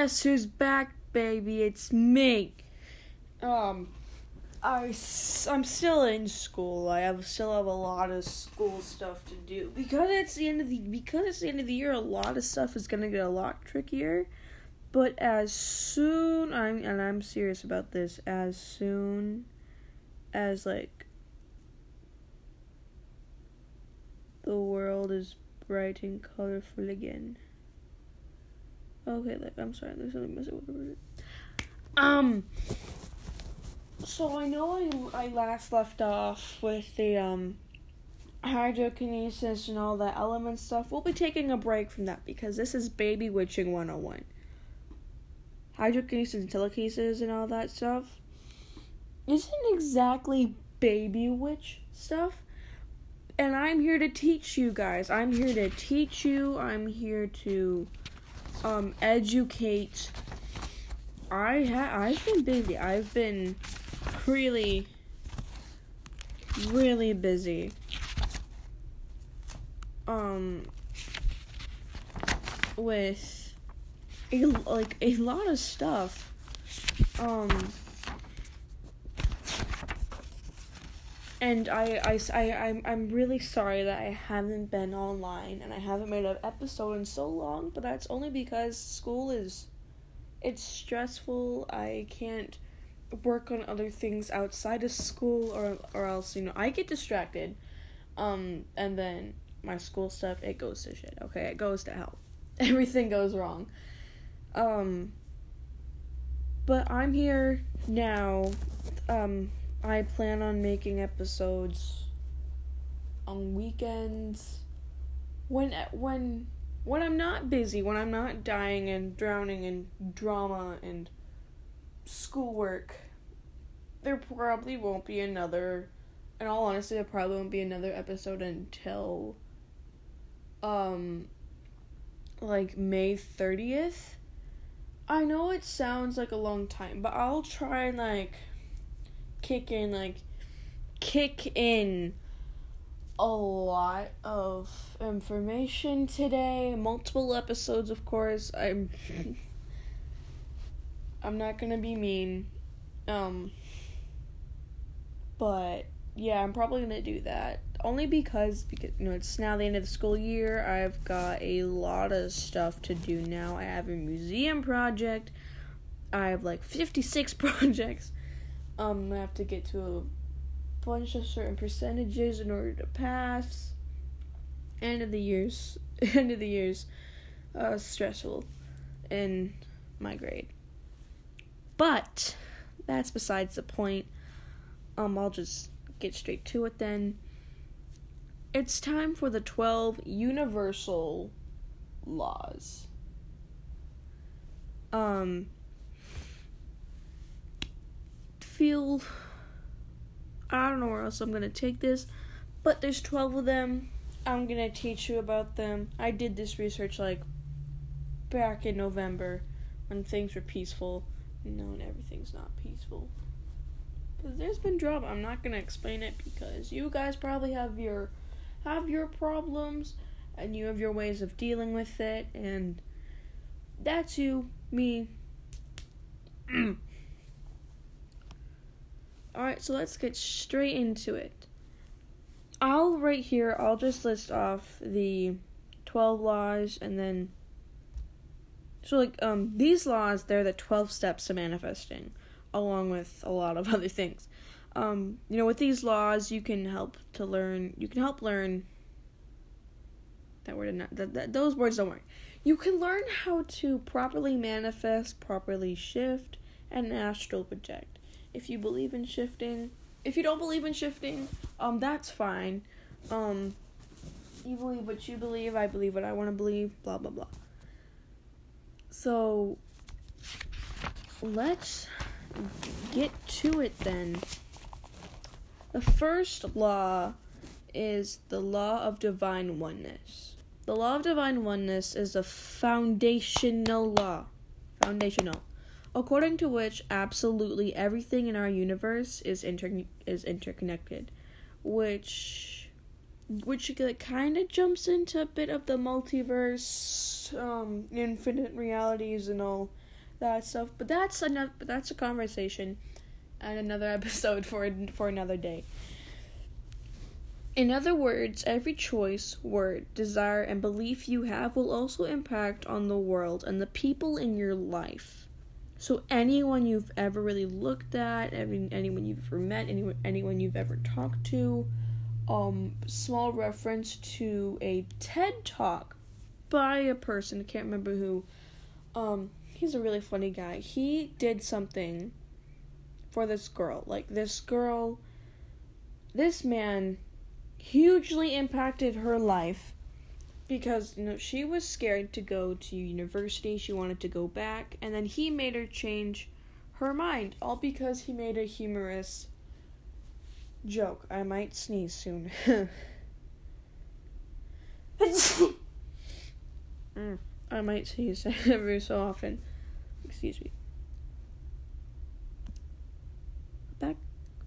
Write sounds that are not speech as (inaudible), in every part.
guess who's back, baby? It's me. Um, I I'm still in school. I have still have a lot of school stuff to do because it's the end of the because it's the end of the year. A lot of stuff is gonna get a lot trickier. But as soon I'm and I'm serious about this. As soon as like the world is bright and colorful again. Okay, like I'm sorry, there's something missing the Um so I know I I last left off with the um hydrokinesis and all that element stuff. We'll be taking a break from that because this is baby witching 101. Hydrokinesis and telekinesis and all that stuff isn't exactly baby witch stuff. And I'm here to teach you guys. I'm here to teach you. I'm here to um educate. I ha- I've been busy. I've been really really busy. Um with a, like a lot of stuff. Um and I, I, I, I'm, I'm really sorry that I haven't been online and I haven't made an episode in so long, but that's only because school is, it's stressful. I can't work on other things outside of school or, or else, you know, I get distracted. Um, and then my school stuff, it goes to shit, okay? It goes to hell. (laughs) Everything goes wrong. Um, but I'm here now, um, I plan on making episodes on weekends when when when I'm not busy, when I'm not dying and drowning in drama and schoolwork. There probably won't be another in all honesty, there probably won't be another episode until um like May 30th. I know it sounds like a long time, but I'll try and like kick in like kick in a lot of information today. Multiple episodes of course. I'm (laughs) i'm not gonna be mean. Um but yeah i'm probably gonna do that. Only because because you know it's now the end of the school year. I've got a lot of stuff to do now. I have a museum project. I have like 56 (laughs) projects um, I have to get to a bunch of certain percentages in order to pass. End of the years, (laughs) end of the years, uh, stressful in my grade. But that's besides the point. Um, I'll just get straight to it then. It's time for the 12 universal laws. Um, feel I don't know where else I'm gonna take this, but there's 12 of them. I'm gonna teach you about them. I did this research like back in November when things were peaceful. Know, and everything's not peaceful. But there's been drama. I'm not gonna explain it because you guys probably have your have your problems and you have your ways of dealing with it and that's you, me. (clears throat) Alright, so let's get straight into it. I'll right here, I'll just list off the 12 laws and then. So, like, um, these laws, they're the 12 steps to manifesting, along with a lot of (laughs) other things. Um, you know, with these laws, you can help to learn, you can help learn. That word, not, that, that, those words don't work. You can learn how to properly manifest, properly shift, and astral project if you believe in shifting. If you don't believe in shifting, um, that's fine. Um, you believe what you believe, I believe what I want to believe, blah blah blah. So let's get to it then. The first law is the law of divine oneness. The law of divine oneness is a foundational law. Foundational according to which absolutely everything in our universe is inter- is interconnected, which which kind of jumps into a bit of the multiverse, um, infinite realities, and all that stuff. But that's another. But that's a conversation, and another (laughs) episode for for another day. In other words, every choice, word, desire, and belief you have will also impact on the world and the people in your life. So anyone you've ever really looked at, anyone you've ever met, anyone anyone you've ever talked to, um, small reference to a TED talk by a person, I can't remember who. Um, he's a really funny guy. He did something for this girl. Like this girl this man hugely impacted her life because you know she was scared to go to university. She wanted to go back. And then he made her change her mind all because he made a humorous joke. I might sneeze soon. (laughs) I might sneeze (laughs) every so often. Excuse me. Back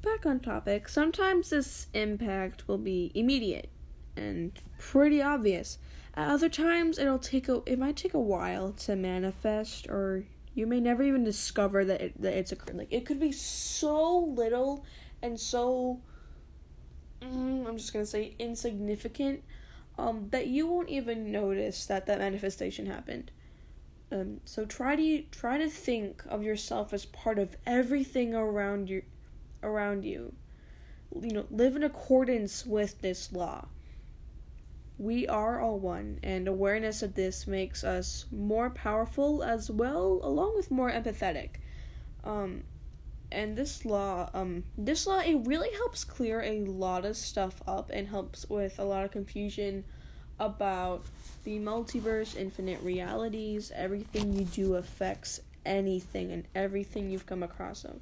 back on topic, sometimes this impact will be immediate and pretty obvious. At other times, it'll take a it might take a while to manifest, or you may never even discover that it, that it's occurred. Like it could be so little and so mm, I'm just gonna say insignificant, um, that you won't even notice that that manifestation happened. Um, so try to try to think of yourself as part of everything around you around you. You know, live in accordance with this law. We are all one, and awareness of this makes us more powerful as well, along with more empathetic. Um, and this law, um, this law, it really helps clear a lot of stuff up and helps with a lot of confusion about the multiverse, infinite realities. Everything you do affects anything and everything you've come across them.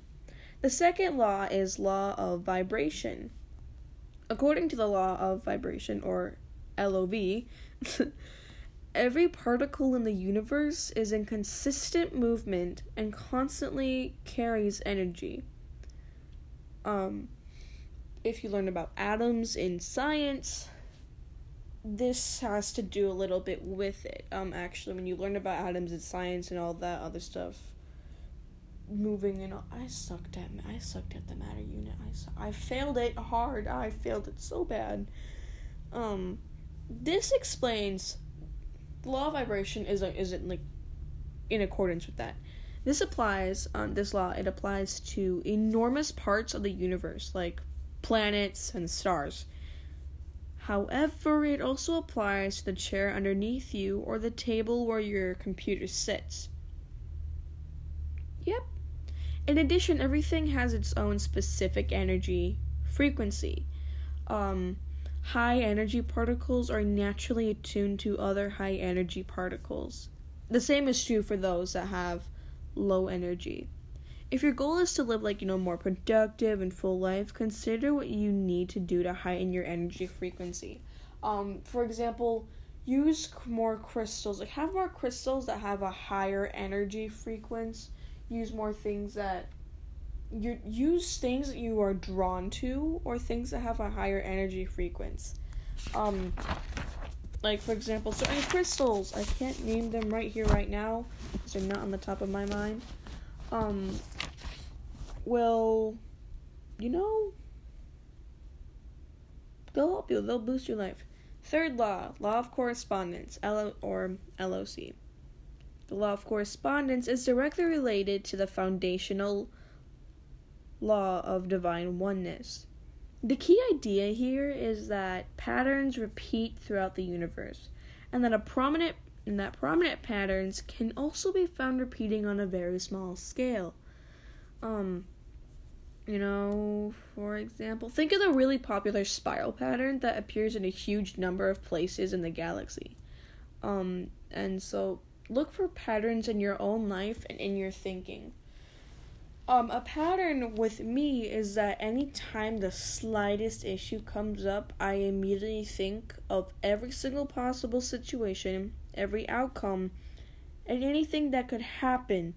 The second law is law of vibration. According to the law of vibration or LOV, (laughs) every particle in the universe is in consistent movement and constantly carries energy. Um if you learn about atoms in science, this has to do a little bit with it. Um actually when you learn about atoms in science and all that other stuff, moving and I sucked at I sucked at the matter unit. I su- I failed it hard. I failed it so bad. Um, this explains the law of vibration is a, isn't like in accordance with that. This applies um, this law. It applies to enormous parts of the universe, like planets and stars. However, it also applies to the chair underneath you or the table where your computer sits. Yep, in addition, everything has its own specific energy frequency. Um, high energy particles are naturally attuned to other high energy particles. The same is true for those that have low energy. If your goal is to live like, you know, more productive and full life, consider what you need to do to heighten your energy frequency. Um, for example, use more crystals. Like have more crystals that have a higher energy frequency use more things that you use things that you are drawn to or things that have a higher energy frequency. Um like for example, certain crystals, I can't name them right here right now because they're not on the top of my mind. Um will you know they'll help you, they'll boost your life. Third law, law of correspondence, L or LOC. The law of correspondence is directly related to the foundational law of divine oneness. The key idea here is that patterns repeat throughout the universe, and that a prominent and that prominent patterns can also be found repeating on a very small scale. Um, you know, for example, think of the really popular spiral pattern that appears in a huge number of places in the galaxy. Um, and so look for patterns in your own life and in your thinking. Um, a pattern with me is that anytime the slightest issue comes up, I immediately think of every single possible situation, every outcome, and anything that could happen.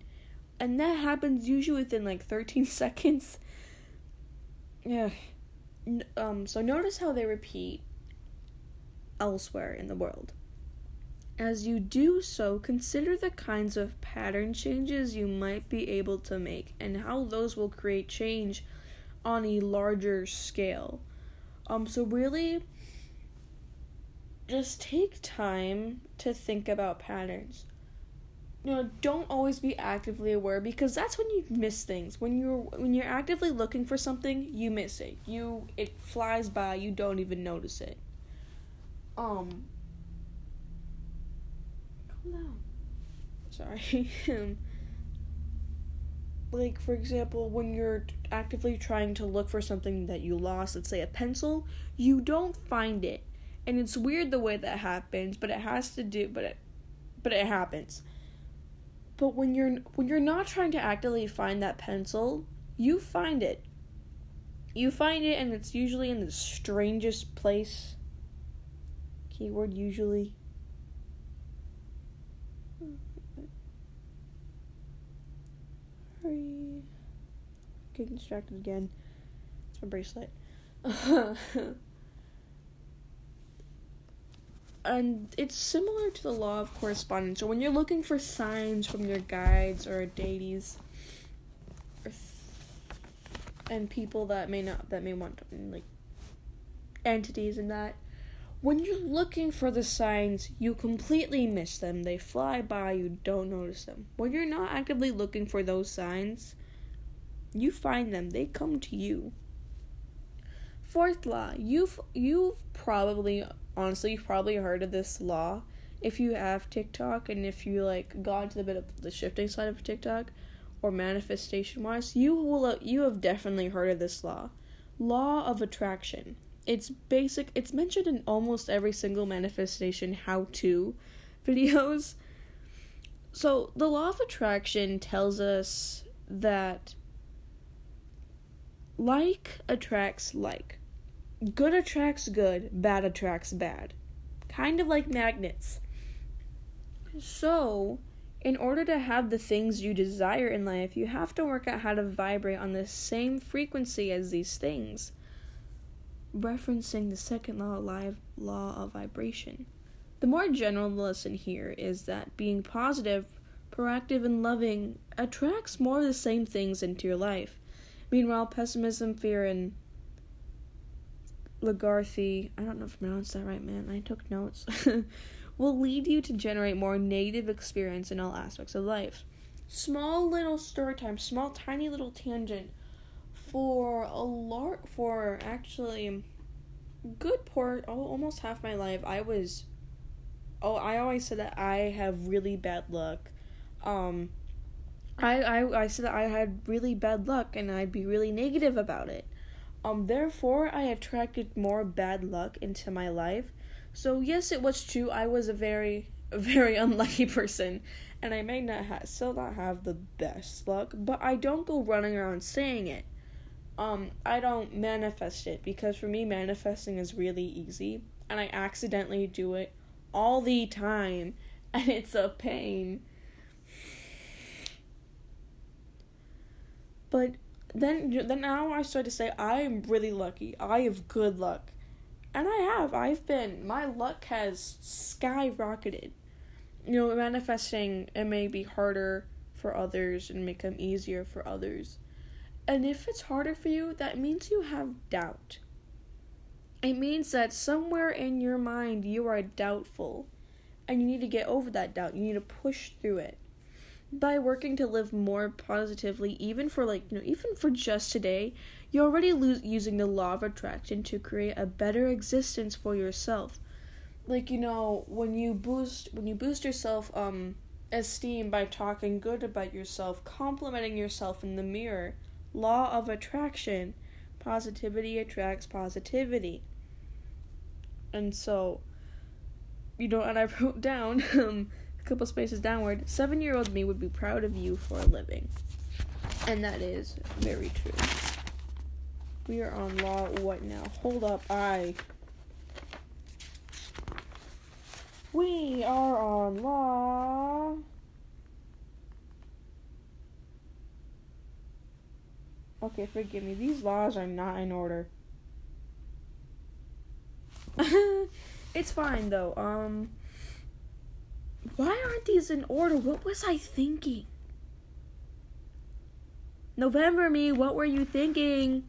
And that happens usually within like 13 (laughs) seconds. Yeah. Um, so notice how they repeat elsewhere in the world. As you do so, consider the kinds of pattern changes you might be able to make and how those will create change on a larger scale. Um so really just take time to think about patterns. You know, don't always be actively aware because that's when you miss things. When you're when you're actively looking for something, you miss it. You it flies by, you don't even notice it. Um Down. Sorry. (laughs) Um, like for example, when you're actively trying to look for something that you lost, let's say a pencil, you don't find it. And it's weird the way that happens but it has to do but it but it happens. But when you're when you're not trying to actively find that pencil you find it. You find it and it's usually in the strangest place. Keyword usually Hurry. Getting distracted again. It's my bracelet. (laughs) and it's similar to the law of correspondence. So when you're looking for signs from your guides or deities, or th- and people that may not that may want like entities and that, when you're looking for the signs, you completely miss them. They fly by, you don't notice them. When you're not actively looking for those signs, you find them. They come to you. Fourth law, you've you've probably honestly you've probably heard of this law if you have TikTok and if you like got into the bit of the shifting side of TikTok or manifestation wise, you will you have definitely heard of this law. Law of attraction. It's basic. It's mentioned in almost every single manifestation how to (laughs) videos. So, the law of attraction tells us that like attracts like. Good attracts good, bad attracts bad. Kind of like magnets. So, in order to have the things you desire in life, you have to work out how to vibrate on the same frequency as these things. Referencing the second law, live law of vibration. The more general lesson here is that being positive, proactive, and loving attracts more of the same things into your life. Meanwhile, pessimism, fear, and Lagarthe, I don't know if I pronounced that right, man. I took notes. (laughs) will lead you to generate more negative experience in all aspects of life. Small little story time, small tiny little tangent for a lot for actually good part oh, almost half my life I was oh I always said that I have really bad luck. Um I, I I said that I had really bad luck and I'd be really negative about it. Um, therefore, I attracted more bad luck into my life. So yes, it was true. I was a very, very (laughs) unlucky person, and I may not have, still not have the best luck. But I don't go running around saying it. Um, I don't manifest it because for me, manifesting is really easy, and I accidentally do it all the time, (laughs) and it's a pain. But then then now I start to say I am really lucky. I have good luck. And I have. I've been my luck has skyrocketed. You know, manifesting it may be harder for others and make them easier for others. And if it's harder for you, that means you have doubt. It means that somewhere in your mind you are doubtful and you need to get over that doubt. You need to push through it by working to live more positively even for like you know even for just today you're already lo- using the law of attraction to create a better existence for yourself like you know when you boost when you boost yourself um esteem by talking good about yourself complimenting yourself in the mirror law of attraction positivity attracts positivity and so you know and i (laughs) wrote down um a couple spaces downward, seven year old me would be proud of you for a living. And that is very true. We are on law what now? Hold up, I. We are on law. Okay, forgive me. These laws are not in order. (laughs) it's fine though. Um, why aren't these in order? What was I thinking? November me, what were you thinking?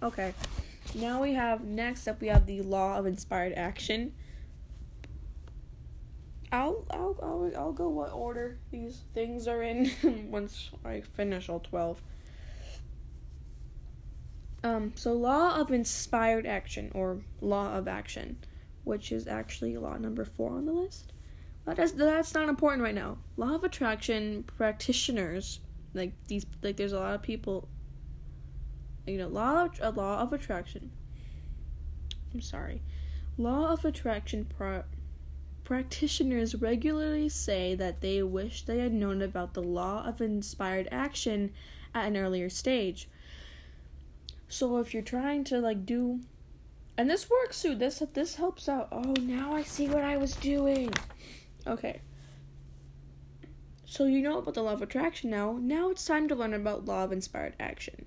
Okay. Now we have next up we have the law of inspired action. I'll I'll I'll, I'll go what order these things are in (laughs) once I finish all 12. Um so law of inspired action or law of action, which is actually law number 4 on the list. But that's that's not important right now. Law of attraction practitioners like these like there's a lot of people you know law of, a law of attraction i'm sorry law of attraction pra- practitioners regularly say that they wish they had known about the law of inspired action at an earlier stage so if you're trying to like do and this works too this this helps out oh now i see what i was doing okay so you know about the law of attraction now. Now it's time to learn about law of inspired action.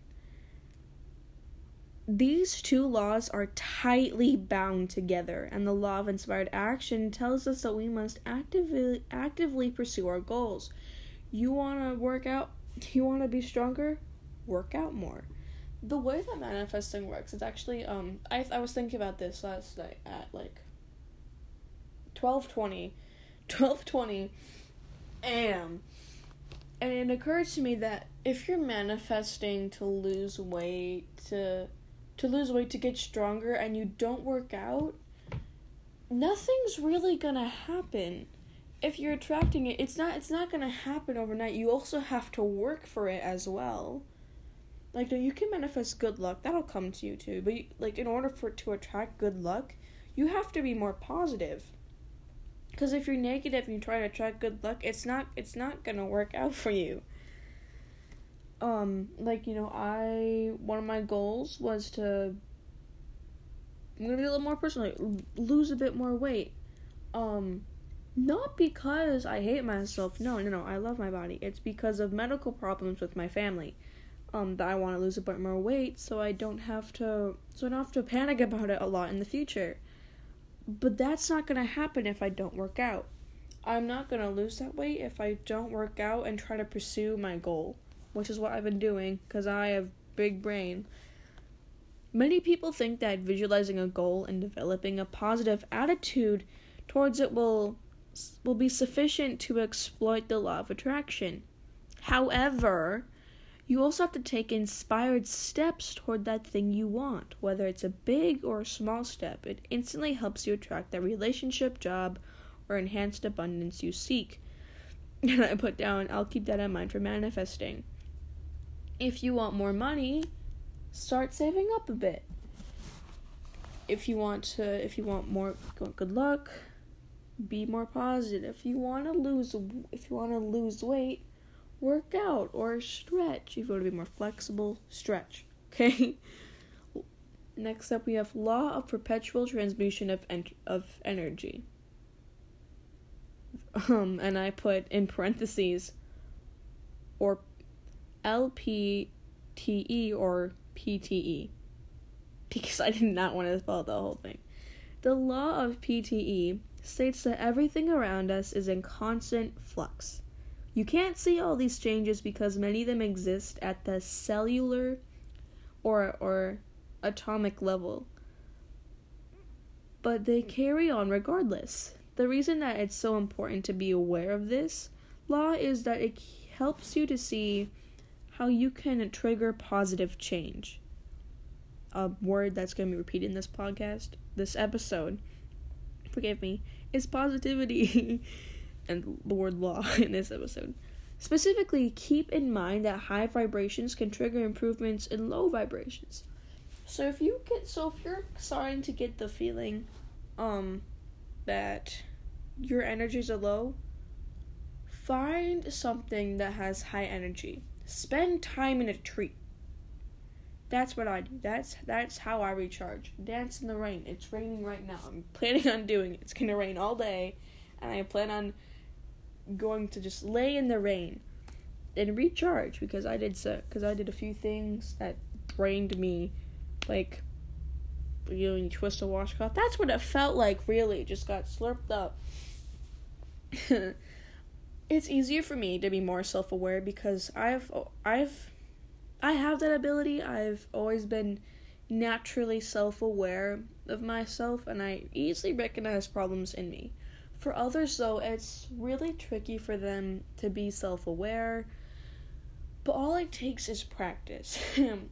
These two laws are tightly bound together, and the law of inspired action tells us that we must actively actively pursue our goals. You want to work out, you want to be stronger, work out more. The way that manifesting works is actually um I I was thinking about this last night at like 12:20 12:20 am. And it occurred to me that if you're manifesting to lose weight, to to lose weight to get stronger and you don't work out, nothing's really going to happen. If you're attracting it, it's not it's not going to happen overnight. You also have to work for it as well. Like you can manifest good luck, that'll come to you too. But like in order for to attract good luck, you have to be more positive. Because if you're negative and you try to attract good luck, it's not it's not gonna work out for you. Um, like you know, I one of my goals was to. I'm gonna be a little more personal, lose a bit more weight. Um, not because I hate myself. No, no, no. I love my body. It's because of medical problems with my family. Um, that I want to lose a bit more weight, so I don't have to, so I don't have to panic about it a lot in the future. But that's not going to happen if I don't work out. I'm not going to lose that weight if I don't work out and try to pursue my goal, which is what I've been doing because I have big brain. Many people think that visualizing a goal and developing a positive attitude towards it will will be sufficient to exploit the law of attraction. However, you also have to take inspired steps toward that thing you want, whether it's a big or a small step. It instantly helps you attract that relationship, job, or enhanced abundance you seek. (laughs) And I put down, I'll keep that in mind for manifesting. If you want more money, start saving up a bit. If you want to, if you want more good luck, be more positive. If you want to lose, if you want to lose weight, work out or stretch. If you want to be more flexible, stretch. Okay? Next up, we have law of perpetual transmission of en- of energy. Um, and I put in parentheses or LPTE or PTE because I did not want to spell the whole thing. The law of PTE states that everything around us is in constant flux. You can't see all these changes because many of them exist at the cellular or or atomic level. But they carry on regardless. The reason that it's so important to be aware of this law is that it helps you to see how you can trigger positive change. A word that's going to be repeated in this podcast, this episode, forgive me, is positivity. (laughs) and the word law (laughs) in this episode. Specifically, keep in mind that high vibrations can trigger improvements in low vibrations. So if you get so if you're starting to get the feeling um that your energies are low, find something that has high energy. Spend time in a tree. That's what I do. That's that's how I recharge. Dance in the rain. It's raining right now. I'm (laughs) planning on doing it. It's gonna rain all day, and I plan on going to just lay in the rain and recharge because I did so because I did a few things that drained me like you know, you twist a washcloth. That's what it felt like. Really, just got slurped up. (laughs) it's easier for me to be more self-aware because I've I've I have that ability. I've always been naturally self-aware of myself and I easily recognize problems in me. For others though, it's really tricky for them to be self-aware. But all it takes is practice. (laughs) and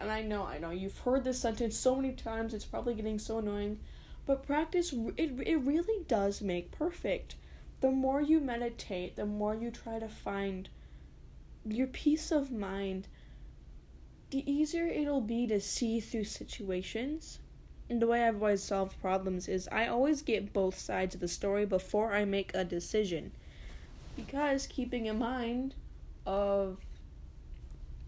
I know, I know you've heard this sentence so many times, it's probably getting so annoying, but practice it it really does make perfect the more you meditate, the more you try to find your peace of mind, the easier it'll be to see through situations. And the way I've always solved problems is I always get both sides of the story before I make a decision. Because keeping in mind of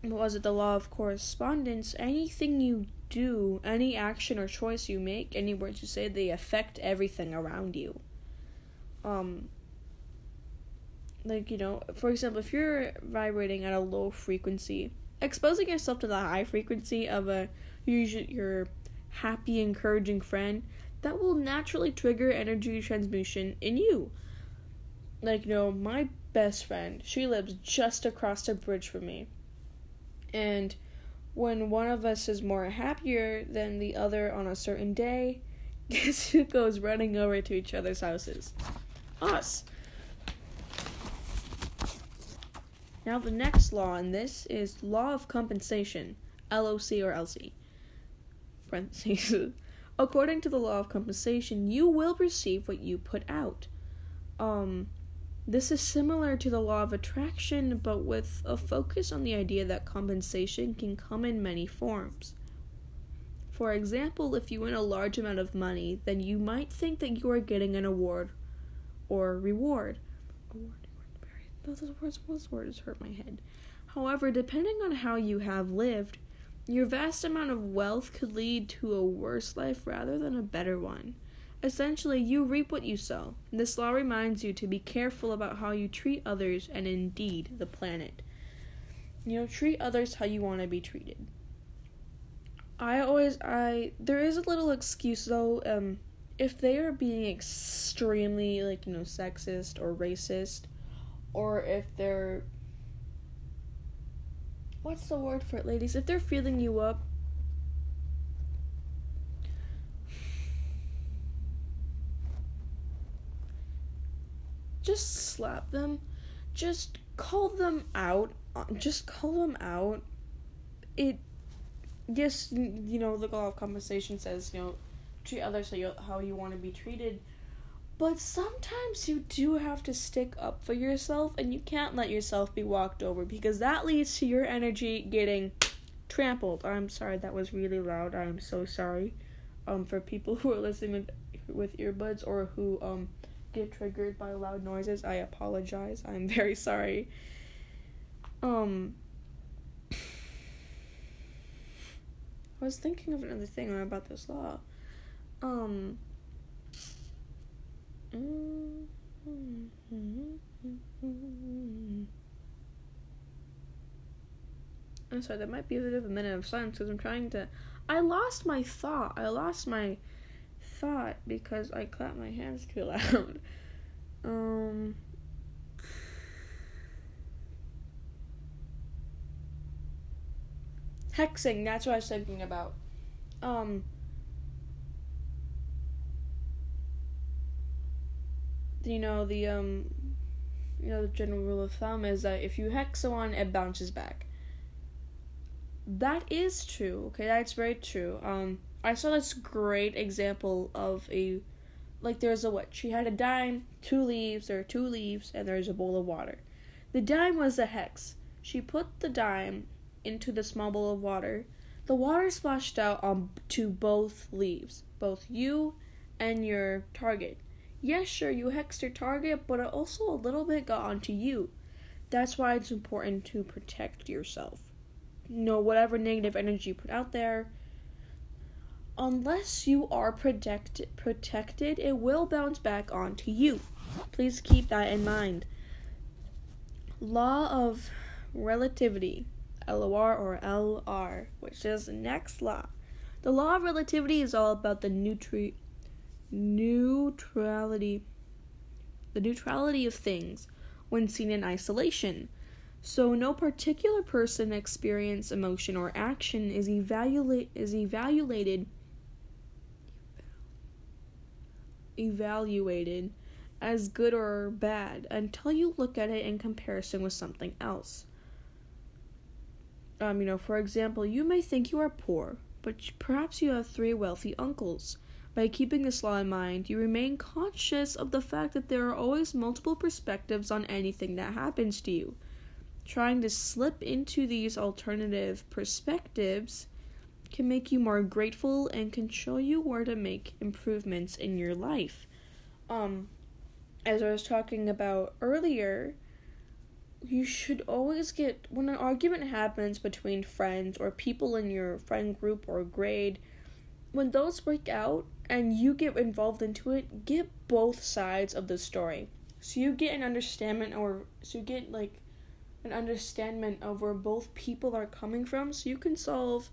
what was it the law of correspondence, anything you do, any action or choice you make, any words you say, they affect everything around you. Um like you know for example if you're vibrating at a low frequency exposing yourself to the high frequency of a usually your happy encouraging friend that will naturally trigger energy transmission in you. Like you know my best friend she lives just across the bridge from me. And when one of us is more happier than the other on a certain day (laughs) guess who goes running over to each other's houses? Us. Now, the next law in this is law of compensation, LOC or LC. Parentheses. (laughs) According to the law of compensation, you will receive what you put out. Um, this is similar to the law of attraction, but with a focus on the idea that compensation can come in many forms. For example, if you win a large amount of money, then you might think that you are getting an award or reward. Award those words, those words hurt my head. However, depending on how you have lived, your vast amount of wealth could lead to a worse life rather than a better one. Essentially, you reap what you sow. This law reminds you to be careful about how you treat others and indeed the planet. You know, treat others how you want to be treated. I always I there is a little excuse though, um if they are being extremely like, you know, sexist or racist, or if they're what's the word for it ladies? If they're feeling you up. Just slap them. Just call them out. Uh, just call them out. It yes you know the law of compensation says you know treat others how you, how you want to be treated but sometimes you do have to stick up for yourself and you can't let yourself be walked over because that leads to your energy getting trampled. I'm sorry that was really loud. I'm so sorry. Um for people (laughs) who are listening with with earbuds or who um get triggered by loud noises, I apologize. I'm (laughs) very sorry. Um (sighs) I was thinking of another thing about this law. Um I'm sorry, that might be a bit of a minute of silence because I'm trying to. I lost my thought. I lost my thought because I clapped my hands too (laughs) loud. um. Hexing, that's what I was thinking about. Um. You know the um you know the general rule of thumb is that if you hex someone it bounces back. That is true okay? That's very true. Um i saw this great example of a like there's a what? She had a dime two leaves are two leaves and there's a bowl of water. The dime was a hex. She put the dime into the small bowl of water. The water splashed out on to both leaves both you and your target yes, sure, you hexed your target, but it also a little bit got onto you. That's why it's important to protect yourself. You know, whatever negative energy you put out there, unless you are protect- protected, it will bounce back onto you. Please keep that in mind. Law of relativity, LOR or LR, which is the next law. The law of relativity is all about the neutri- neutrality the neutrality of things when seen in isolation. So no particular person, experience, emotion, or action is evaluate is evaluated evaluated as good or bad until you look at it in comparison with something else. Um, you know, for example, you may think you are poor, but perhaps you have three wealthy uncles. By keeping this law in mind, you remain conscious of the fact that there are always multiple perspectives on anything that happens to you. Trying to slip into these alternative perspectives can make you more grateful and can show you where to make improvements in your life. Um, as I was talking about earlier, you should always get when an argument happens between friends or people in your friend group or grade, when those break out, and you get involved into it, get both sides of the story. So you get an understanding or so you get like an understanding of where both people are coming from so you can solve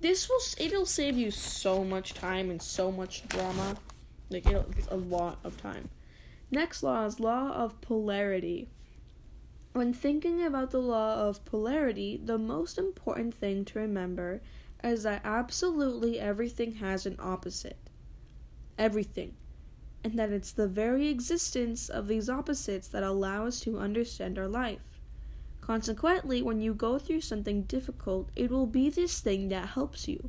this will it'll save you so much time and so much drama. Like it'll it's a lot of time. Next law is law of polarity. When thinking about the law of polarity, the most important thing to remember is that absolutely everything has an opposite everything, and that it's the very existence of these opposites that allow us to understand our life. Consequently, when you go through something difficult, it will be this thing that helps you.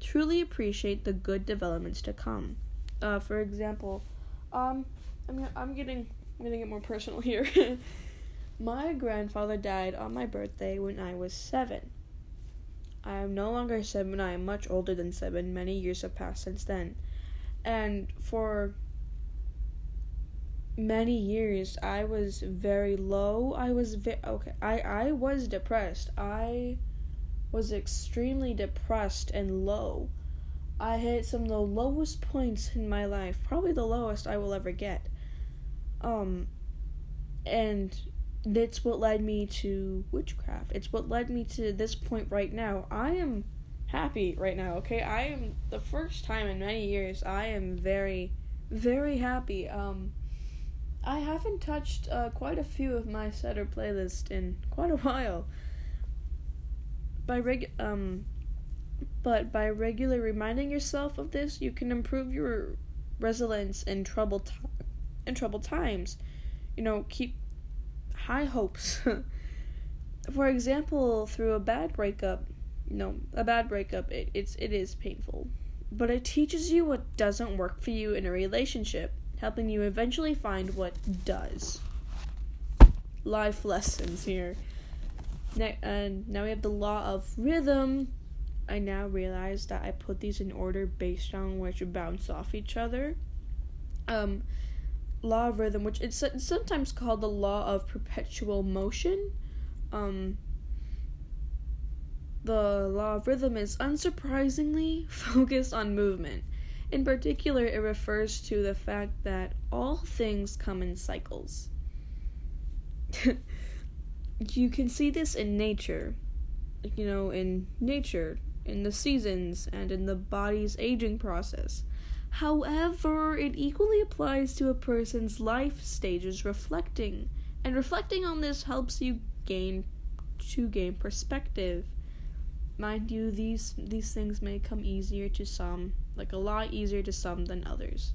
Truly appreciate the good developments to come. Uh, for example, um, I'm I'm getting I'm gonna get more personal (laughs) here. (laughs) my grandfather died on my birthday when I was seven. I am no longer seven. I am much older than seven. Many years have passed since then and for many years I was very low. I was ve- okay. I I was depressed. I was extremely depressed and low. I hit some of the lowest points in my life, probably the lowest I will ever get. Um and that's what led me to witchcraft. It's what led me to this point right now. I am happy right now, okay? I am the first time in many years I am very very happy. Um I haven't touched uh, quite a few of my setter playlist in quite a while. By reg um but by regularly reminding yourself of this, you can improve your resilience in troubled t- in troubled times. You know, keep high hopes. (laughs) For example, through a bad breakup, no, a bad breakup, it, it's it is painful. But it teaches you what doesn't work for you in a relationship, helping you eventually find what does. Life lessons here. And now we have the law of rhythm. I now realize that I put these in order based on which bounce off each other. Um, law of rhythm, which it's sometimes called the law of perpetual motion. Um, the law of rhythm is unsurprisingly (laughs) focused on movement. In particular, it refers to the fact that all things come in cycles. (laughs) you can see this in nature. You know, in nature, in the seasons, and in the body's aging process. However, it equally applies to a person's life stages reflecting, and reflecting on this helps you gain to gain perspective Mind you, these these things may come easier to some, like a lot easier to some than others.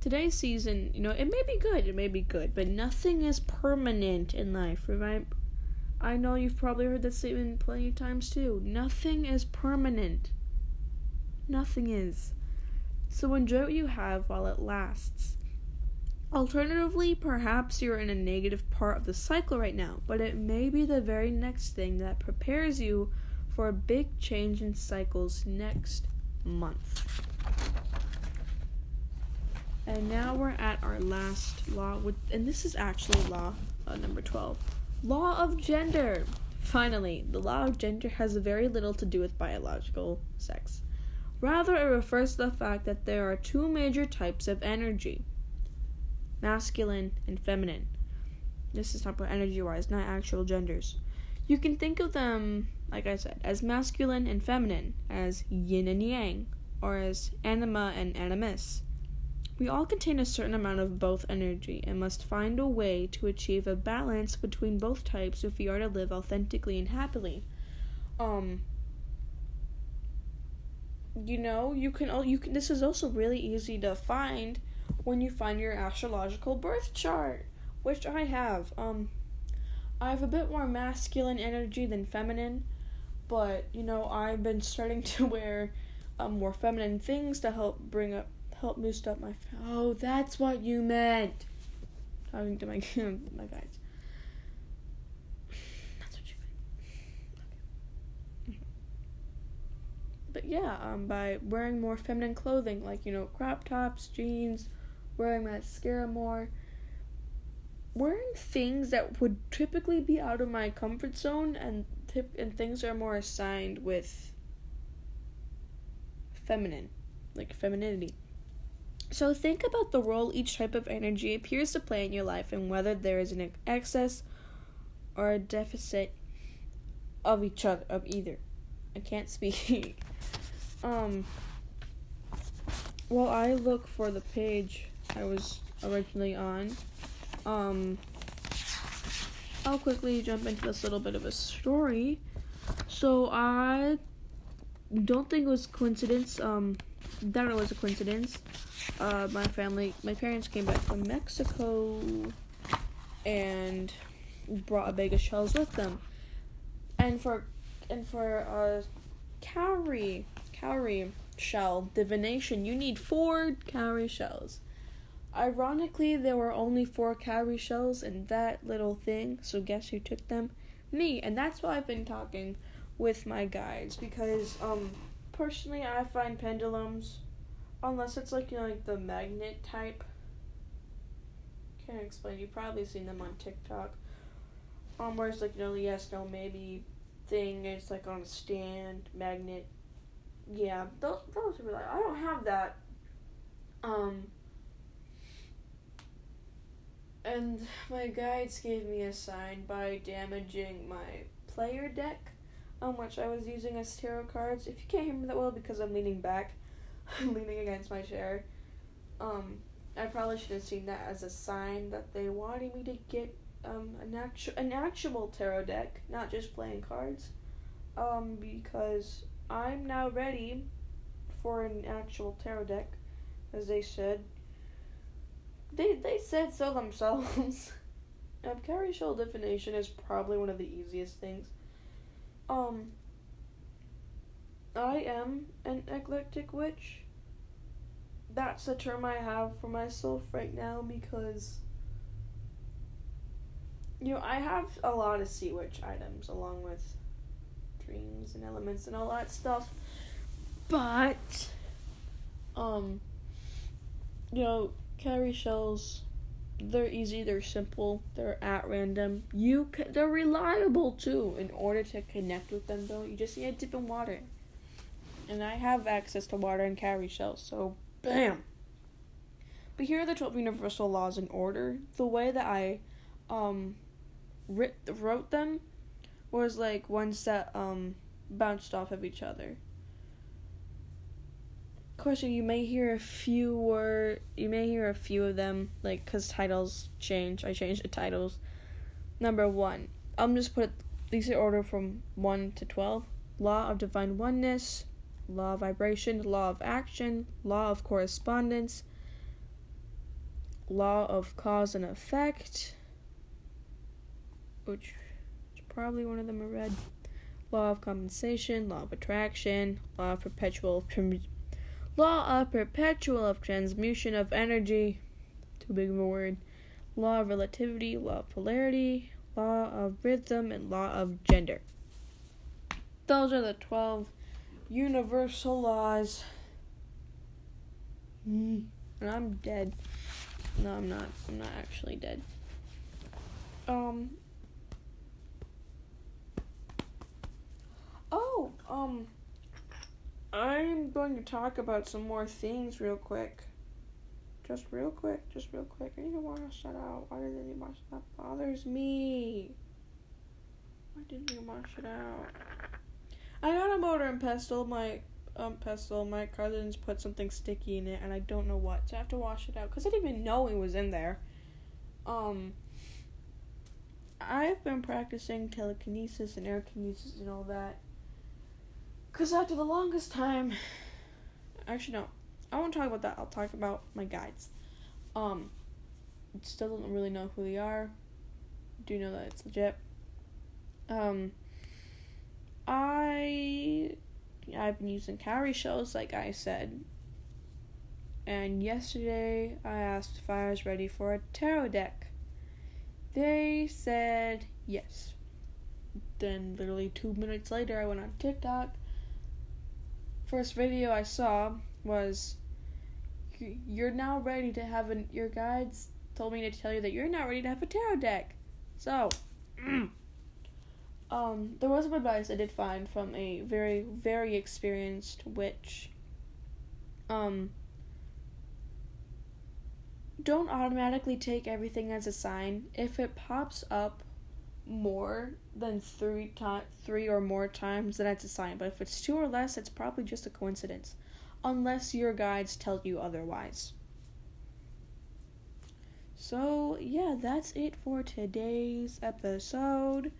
Today's season, you know, it may be good, it may be good, but nothing is permanent in life. I know you've probably heard that statement plenty of times too. Nothing is permanent. Nothing is. So enjoy what you have while it lasts. Alternatively, perhaps you're in a negative part of the cycle right now, but it may be the very next thing that prepares you for a big change in cycles next month. And now we're at our last law, and this is actually law uh, number 12 Law of gender. Finally, the law of gender has very little to do with biological sex. Rather, it refers to the fact that there are two major types of energy masculine and feminine. This is not about energy wise, not actual genders. You can think of them, like I said, as masculine and feminine, as yin and yang, or as anima and animus. We all contain a certain amount of both energy and must find a way to achieve a balance between both types if we are to live authentically and happily. Um you know, you can you can this is also really easy to find when you find your astrological birth chart, which I have. Um I have a bit more masculine energy than feminine, but you know, I've been starting (laughs) to wear um, more feminine things to help bring up help boost up my. oh, that's what you meant. Talking to my (laughs) my guys. (sighs) That's what you meant. Okay. But yeah, um, by wearing more feminine clothing, like you know, crop tops, jeans, wearing mascara more, wearing things that would typically be out of my comfort zone, and tip and things are more assigned with feminine, like femininity. So think about the role each type of energy appears to play in your life and whether there is an excess or a deficit of each other of either. I can't speak. (laughs) um well I look for the page I was originally on. Um I'll quickly jump into this little bit of a story. So I don't think it was coincidence. Um that it was a coincidence uh, my family, my parents came back from Mexico and brought a bag of shells with them. And for and for a cowrie cowrie shell divination, you need four cowrie shells. Ironically, there were only four cowrie shells in that little thing, so guess who took them? Me, and that's why I've been talking with my guides because um personally I find pendulums Unless it's like you know like the magnet type. Can't explain. You've probably seen them on TikTok. Um, where it's like you know yes no maybe thing. It's like on a stand magnet. Yeah, those those are like I don't have that. Um. And my guides gave me a sign by damaging my player deck, on which I was using as tarot cards. If you can't hear me that well because I'm leaning back, (laughs) I'm leaning against my chair. Um, I probably should have seen that as a sign that they wanted me to get um, an actual an actual tarot deck, not just playing cards. Um, because I'm now ready for an actual tarot deck, as they said. They they said so themselves. (laughs) shell divination is probably one of the easiest things. Um, I am an eclectic witch. That's the term I have for myself right now because you know, I have a lot of sea witch items along with dreams and elements and all that stuff. But um you know, cowrie shells they're easy, they're simple, they're at random. You ca- they're reliable too. In order to connect with them though, you just need to dip in water and I have access to water and cowrie shells, so bam. But here are the 12 universal laws in order. The way that I um writ- wrote them was like ones that um bounced off of each other. Course, you may hear a few or you may hear a few of them like cuz titles change. I changed the titles. Number 1. I'm just put these in order from 1 to 12. Law of divine oneness, law of vibration, law of action, law of correspondence, law of cause and effect, which is probably one of them I read, law of compensation, law of attraction, law of perpetual law of perpetual of transmutation of energy, too big of a word, law of relativity, law of polarity, law of rhythm, and law of gender. Those are the 12 universal laws. Mm. And I'm dead. No, I'm not. I'm not actually dead. Um. Oh, um. I'm going to talk about some more things real quick. Just real quick, just real quick. I need to wash that out. Why does any wash that bothers me? Why didn't even wash it out. I got a mortar and pestle. My um pestle. My cousins put something sticky in it, and I don't know what. So I have to wash it out because I didn't even know it was in there. Um. I've been practicing telekinesis and airkinesis and all that. Because after the longest time. Actually, no. I won't talk about that. I'll talk about my guides. Um. Still don't really know who they are. Do know that it's legit. Um. I. I've been using cowrie shells, like I said. And yesterday I asked if I was ready for a tarot deck. They said yes. Then, literally two minutes later, I went on TikTok. First video I saw was You're now ready to have an. Your guides told me to tell you that you're not ready to have a tarot deck. So, (clears throat) um, there was some advice I did find from a very, very experienced witch. Um, don't automatically take everything as a sign. If it pops up more than three to- three or more times, then it's a sign. But if it's two or less, it's probably just a coincidence, unless your guides tell you otherwise. So yeah, that's it for today's episode.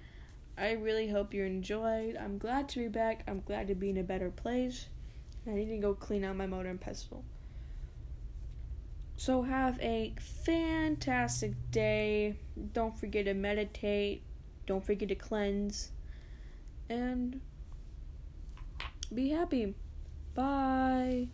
I really hope you enjoyed. I'm glad to be back. I'm glad to be in a better place. I need to go clean out my mortar and pestle. So have a fantastic day. Don't forget to meditate. Don't forget to cleanse. And be happy. Bye.